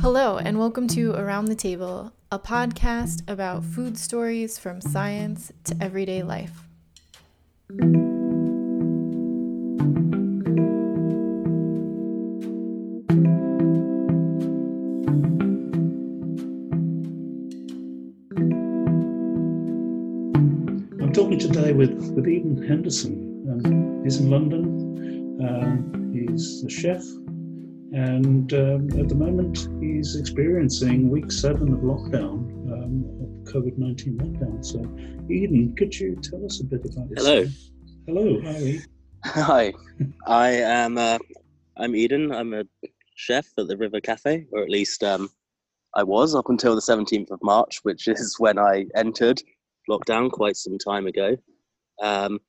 Hello, and welcome to Around the Table, a podcast about food stories from science to everyday life. I'm talking today with, with Eden Henderson. Um, he's in London. Um, he's a chef, and um, at the moment he's experiencing week seven of lockdown, um, of COVID 19 lockdown. So, Eden, could you tell us a bit about this? Hello. Hello, how are you? Hi, I am. Uh, I'm Eden. I'm a chef at the River Cafe, or at least um, I was up until the 17th of March, which is when I entered lockdown quite some time ago. Um,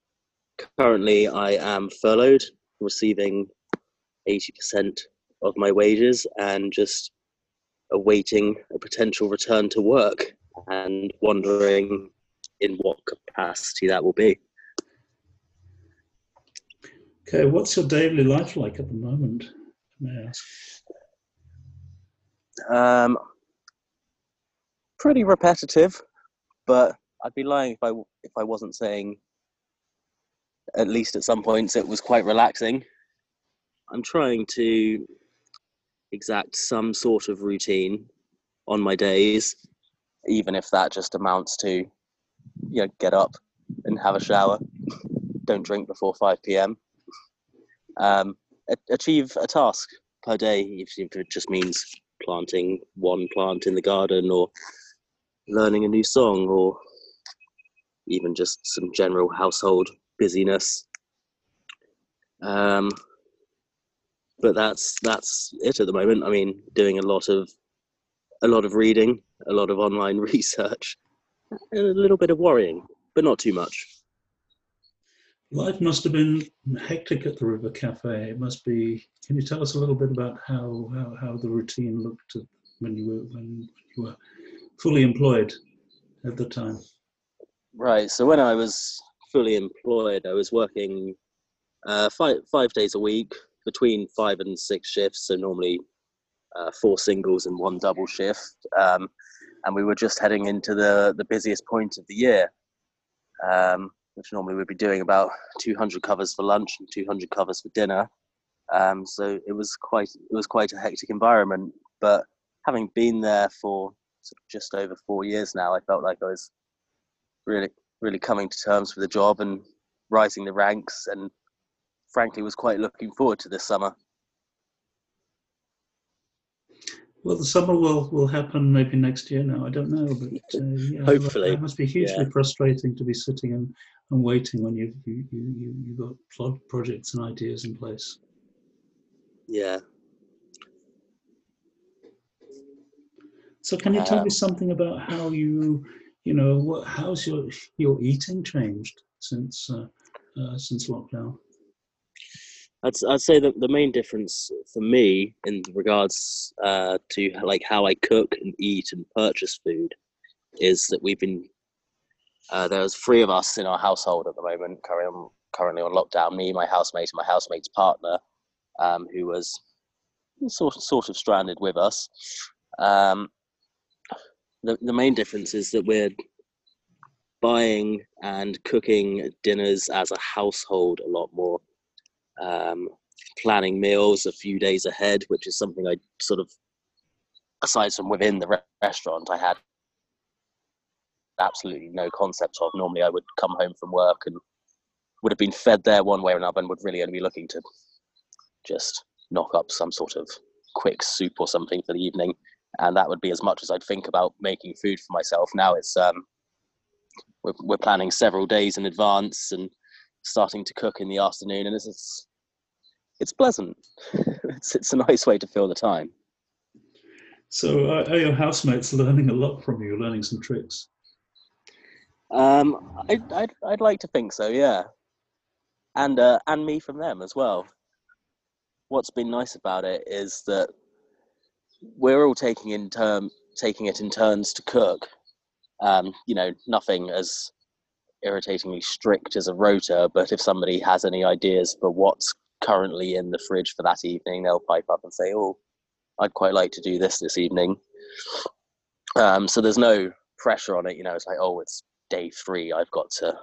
currently, I am furloughed, receiving 80% of my wages, and just awaiting a potential return to work, and wondering in what capacity that will be. Okay, what's your daily life like at the moment? May I ask? Um, pretty repetitive, but I'd be lying if I if I wasn't saying at least at some points it was quite relaxing. I'm trying to exact some sort of routine on my days, even if that just amounts to you know get up and have a shower, don't drink before 5 p.m. Um, achieve a task per day, even if it just means planting one plant in the garden or learning a new song or even just some general household busyness. Um, but that's that's it at the moment. I mean, doing a lot of a lot of reading, a lot of online research, and a little bit of worrying, but not too much. Life must have been hectic at the River Cafe. It must be. Can you tell us a little bit about how how, how the routine looked when you were when you were fully employed at the time? Right. So when I was fully employed, I was working uh, five five days a week between five and six shifts. So normally uh, four singles and one double shift. Um, and we were just heading into the the busiest point of the year, um, which normally we'd be doing about 200 covers for lunch and 200 covers for dinner. Um, so it was quite it was quite a hectic environment. But having been there for just over four years now, I felt like I was really really coming to terms with the job and rising the ranks and frankly was quite looking forward to this summer Well, the summer will, will happen maybe next year now. I don't know, but uh, yeah, Hopefully, it must be hugely yeah. frustrating to be sitting and, and waiting when you you you you you've got plot projects and ideas in place. yeah So, can you tell Um, me something about how you you know what how's your your eating changed since uh, uh, since lockdown? I'd, I'd say that the main difference for me in regards uh, to like how I cook and eat and purchase food is that we've been uh, there's three of us in our household at the moment currently on, currently on lockdown. Me my housemate and my housemate's partner um, who was sort of, sort of stranded with us. Um, the, the main difference is that we're buying and cooking dinners as a household a lot more um, planning meals a few days ahead, which is something I sort of, aside from within the re- restaurant, I had absolutely no concept of. Normally, I would come home from work and would have been fed there one way or another, and would really only be looking to just knock up some sort of quick soup or something for the evening, and that would be as much as I'd think about making food for myself. Now it's um, we're, we're planning several days in advance and starting to cook in the afternoon, and it's it's, it's pleasant. it's it's a nice way to fill the time. So, are, are your housemates learning a lot from you, learning some tricks? Um, I'd, I'd I'd like to think so, yeah, and uh, and me from them as well. What's been nice about it is that we're all taking in term taking it in turns to cook. Um, you know, nothing as irritatingly strict as a rota, but if somebody has any ideas for what's currently in the fridge for that evening, they'll pipe up and say, "Oh, I'd quite like to do this this evening." Um, so there's no pressure on it. You know, it's like, "Oh, it's day three. I've got to,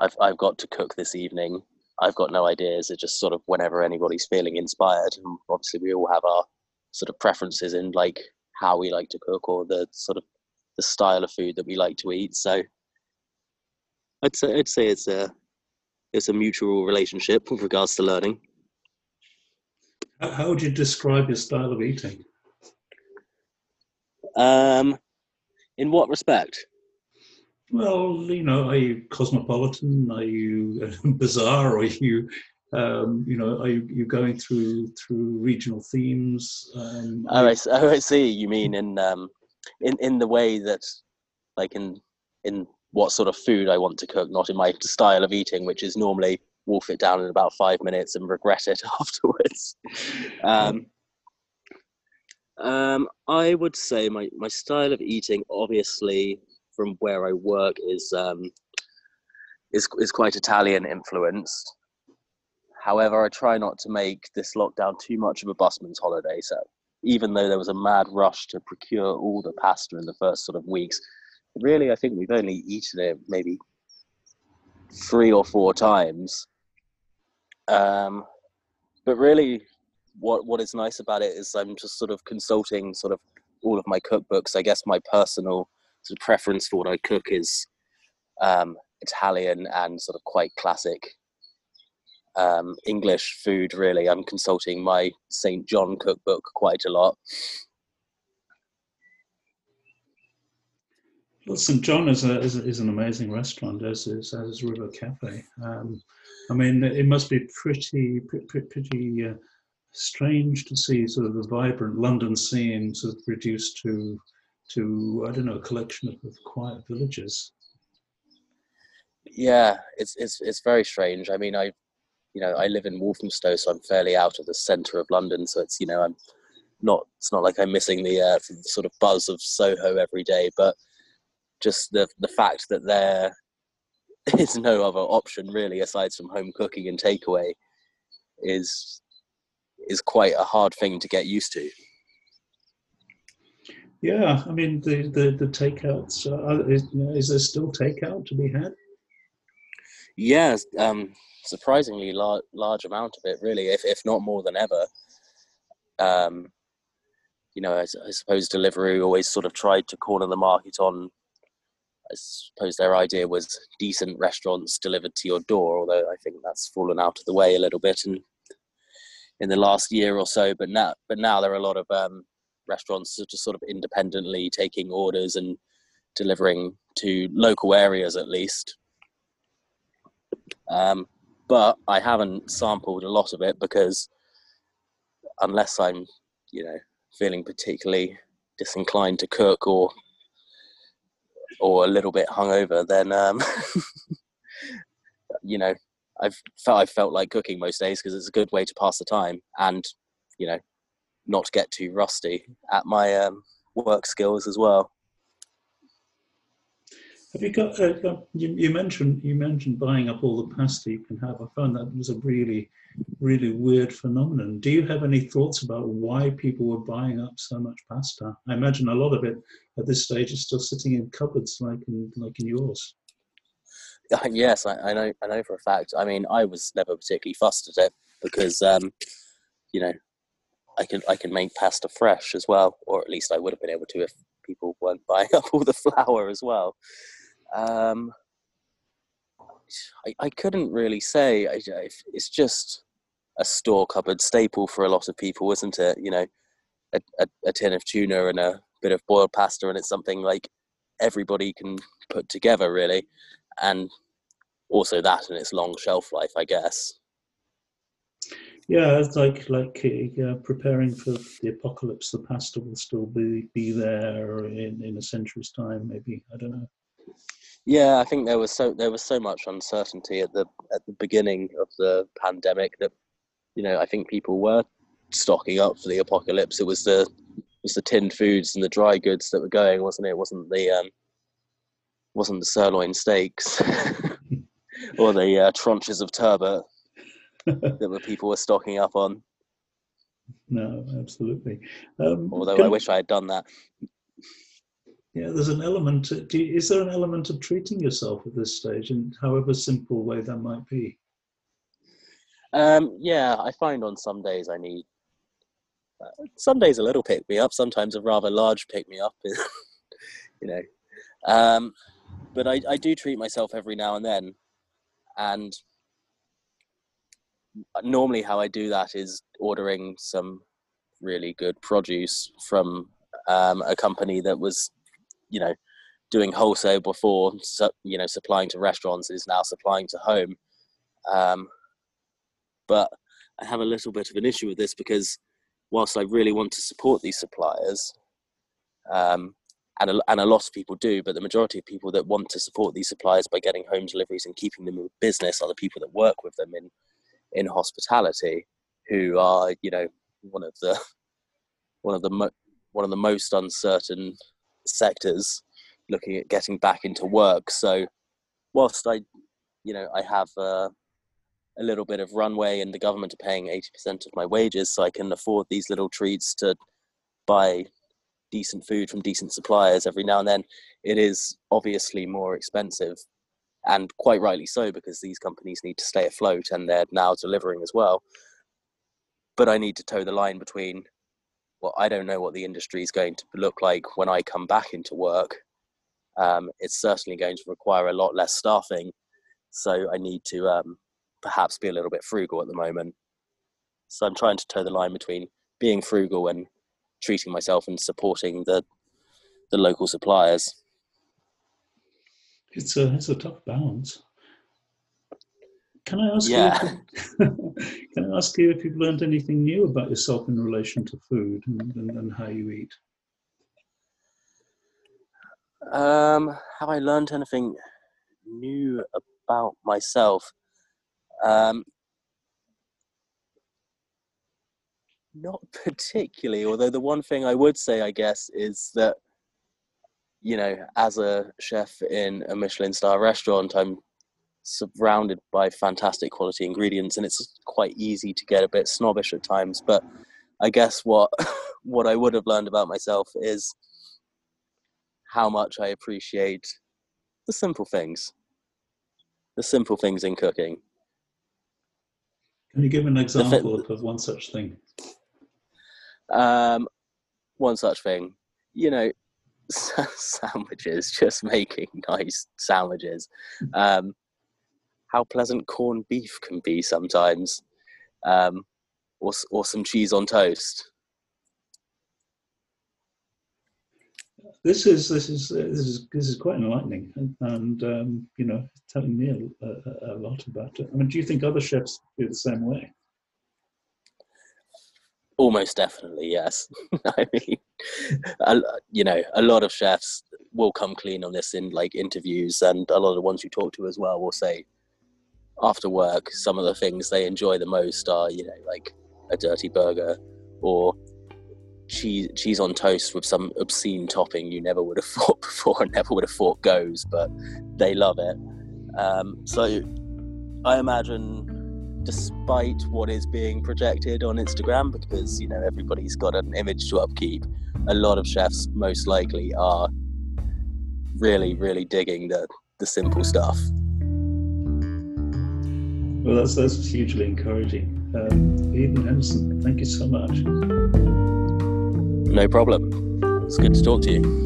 I've I've got to cook this evening." I've got no ideas. It's just sort of whenever anybody's feeling inspired. And obviously, we all have our sort of preferences in like how we like to cook or the sort of the style of food that we like to eat. So I'd say I'd say it's a it's a mutual relationship with regards to learning. How would you describe your style of eating? Um, in what respect? Well, you know, are you cosmopolitan? Are you bizarre? Are you, um, you know, are you, you going through through regional themes? Um, oh, I, oh, I see. You mean in um, in in the way that, like in in what sort of food I want to cook, not in my style of eating, which is normally wolf it down in about five minutes and regret it afterwards. Um, um, I would say my, my style of eating, obviously, from where I work, is um, is is quite Italian influenced. However, I try not to make this lockdown too much of a busman's holiday. So, even though there was a mad rush to procure all the pasta in the first sort of weeks, really, I think we've only eaten it maybe three or four times. Um, but really, what what is nice about it is I'm just sort of consulting sort of all of my cookbooks. I guess my personal sort of preference for what I cook is um, Italian and sort of quite classic um, English food. Really, I'm consulting my St. John cookbook quite a lot. Well, St. John is, a, is, is, an amazing restaurant, as is, as is River Cafe. Um, I mean, it must be pretty, pretty, pretty uh, strange to see sort of the vibrant London scene sort of reduced to, to I don't know, a collection of, of quiet villages. Yeah, it's, it's, it's very strange. I mean, I, you know, I live in Walthamstow, so I'm fairly out of the centre of London. So it's, you know, I'm not, it's not like I'm missing the uh, sort of buzz of Soho every day, but just the the fact that there is no other option really aside from home cooking and takeaway is is quite a hard thing to get used to. Yeah, I mean the the, the takeouts. Uh, is, is, there still takeout to be had? Yeah, um, surprisingly large large amount of it, really, if if not more than ever. Um, you know, I, I suppose Deliveroo always sort of tried to corner the market on I suppose their idea was decent restaurants delivered to your door, although I think that's fallen out of the way a little bit in in the last year or so. But now, but now there are a lot of um, restaurants just sort of independently taking orders and delivering to local areas at least. Um, but I haven't sampled a lot of it because unless I'm, you know, feeling particularly disinclined to cook or or a little bit hungover, then um, you know I've felt I felt like cooking most days because it's a good way to pass the time and you know not get too rusty at my um, work skills as well. Have you got? Uh, you, you, mentioned you mentioned buying up all the pasta you can have. I found that was a really, really weird phenomenon. Do you have any thoughts about why people were buying up so much pasta? I imagine a lot of it at this stage is still sitting in cupboards, like in like in yours. yes, I, I, know. I know for a fact. I mean, I was never particularly fussed at it because, um, you know, I can I can make pasta fresh as well, or at least I would have been able to if people weren't buying up all the flour as well. Um, I, I couldn't really say. I, it's just a store cupboard staple for a lot of people, isn't it? You know, a, a, a tin of tuna and a bit of boiled pasta, and it's something like everybody can put together, really. And also that and its long shelf life, I guess. Yeah, it's like like uh, preparing for the apocalypse. The pasta will still be be there in in a century's time, maybe. I don't know. Yeah, I think there was so there was so much uncertainty at the at the beginning of the pandemic that you know I think people were stocking up for the apocalypse. It was the it was the tinned foods and the dry goods that were going, wasn't it? it wasn't the um, wasn't the sirloin steaks or the uh, tranches of turbot. that people were stocking up on. No, absolutely. Um, Although I wish I had done that. Yeah, there's an element. You, is there an element of treating yourself at this stage, in however simple way that might be? Um, yeah, I find on some days I need. Uh, some days a little pick me up. Sometimes a rather large pick me up. you know, um, but I, I do treat myself every now and then, and normally how I do that is ordering some really good produce from um, a company that was, you know, doing wholesale before, you know, supplying to restaurants is now supplying to home. Um, but I have a little bit of an issue with this because whilst I really want to support these suppliers, um, and a, and a lot of people do, but the majority of people that want to support these suppliers by getting home deliveries and keeping them in business are the people that work with them in in hospitality, who are you know one of the one of the mo- one of the most uncertain sectors looking at getting back into work. So, whilst I, you know, I have uh, a little bit of runway and the government are paying 80% of my wages, so I can afford these little treats to buy decent food from decent suppliers every now and then, it is obviously more expensive. And quite rightly so, because these companies need to stay afloat and they're now delivering as well. But I need to toe the line between, well, I don't know what the industry is going to look like when I come back into work. Um, it's certainly going to require a lot less staffing. So I need to um, perhaps be a little bit frugal at the moment. So I'm trying to toe the line between being frugal and treating myself and supporting the the local suppliers. It's a it's a tough balance. Can I ask yeah. you? can I ask you if you've learned anything new about yourself in relation to food and, and, and how you eat? Um, have I learned anything new about myself? Um, not particularly. Although the one thing I would say, I guess, is that you know, as a chef in a Michelin star restaurant, I'm surrounded by fantastic quality ingredients, and it's quite easy to get a bit snobbish at times. But I guess what what I would have learned about myself is how much I appreciate the simple things, the simple things in cooking. Can you give an example of one such thing? Um, one such thing, you know, sandwiches, just making nice sandwiches. Um, how pleasant corned beef can be sometimes, um, or or some cheese on toast. This is this is uh, this is this is quite enlightening, and, and um, you know, telling me a, a, a lot about it. I mean, do you think other chefs do the same way? Almost definitely, yes. I mean, a, you know, a lot of chefs will come clean on this in like interviews, and a lot of the ones you talk to as well will say after work some of the things they enjoy the most are you know like a dirty burger or cheese cheese on toast with some obscene topping you never would have thought before and never would have thought goes, but they love it. Um, so I imagine despite what is being projected on Instagram, because you know everybody's got an image to upkeep, a lot of chefs most likely are really, really digging the the simple stuff. Well, that's that's hugely encouraging. Um, Eden Henderson, thank you so much. No problem. It's good to talk to you.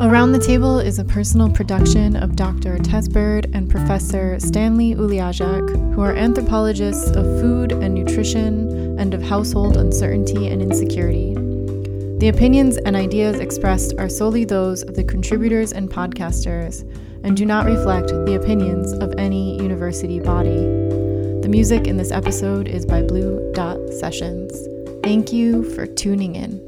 Around the Table is a personal production of Dr. Tess Bird and Professor Stanley Ulijaszek, who are anthropologists of food and nutrition and of household uncertainty and insecurity. The opinions and ideas expressed are solely those of the contributors and podcasters and do not reflect the opinions of any university body. The music in this episode is by Blue Dot Sessions. Thank you for tuning in.